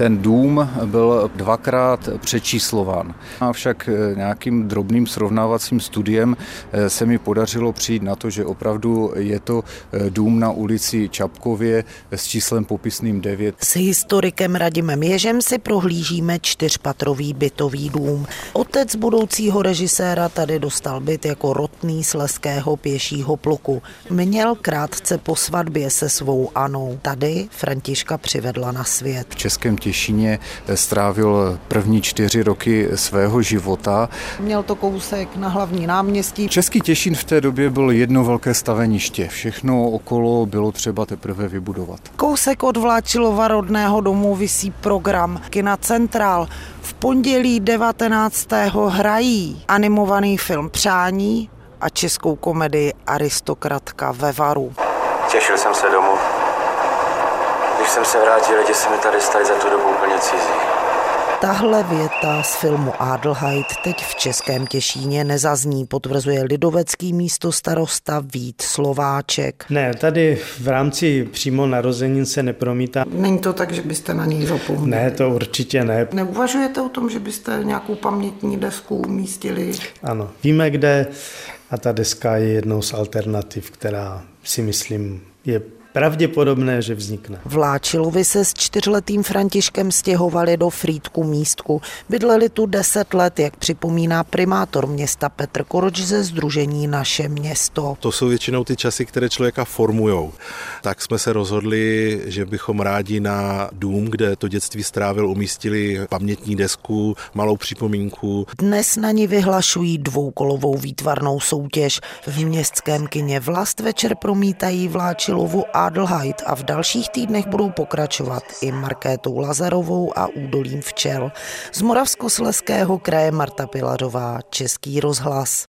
Ten dům byl dvakrát přečíslován. Avšak nějakým drobným srovnávacím studiem se mi podařilo přijít na to, že opravdu je to dům na ulici Čapkově s číslem popisným 9. S historikem Radimem Ježem si prohlížíme čtyřpatrový bytový dům. Otec budoucího režiséra tady dostal byt jako rotný z leského pěšího pluku. Měl krátce po svatbě se svou Anou. Tady Františka přivedla na svět. V Českém Těšíně strávil první čtyři roky svého života. Měl to kousek na hlavní náměstí. Český Těšín v té době byl jedno velké staveniště. Všechno okolo bylo třeba teprve vybudovat. Kousek od Vláčilova rodného domu visí program Kina Centrál. V pondělí 19. hrají animovaný film Přání a českou komedii Aristokratka ve Varu. Těšil jsem se domů. Když jsem se vrátil, lidi se mi tady stali za tu dobu úplně cizí. Tahle věta z filmu Adelheid teď v Českém Těšíně nezazní, potvrzuje lidovecký místo starosta Vít Slováček. Ne, tady v rámci přímo narozenin se nepromítá. Není to tak, že byste na něj zapomněli? Ne, to určitě ne. Neuvažujete o tom, že byste nějakou pamětní desku umístili? Ano, víme kde a ta deska je jednou z alternativ, která si myslím je pravděpodobné, že vznikne. Vláčilovi se s čtyřletým Františkem stěhovali do Frýdku místku. Bydleli tu deset let, jak připomíná primátor města Petr Koroč ze Združení Naše město. To jsou většinou ty časy, které člověka formujou. Tak jsme se rozhodli, že bychom rádi na dům, kde to dětství strávil, umístili pamětní desku, malou připomínku. Dnes na ní vyhlašují dvoukolovou výtvarnou soutěž. V městském kině Vlast večer promítají Vláčilovu a Adelheid a v dalších týdnech budou pokračovat i Markétou Lazarovou a údolím včel. Z Moravskosleského kraje Marta Pilařová, Český rozhlas.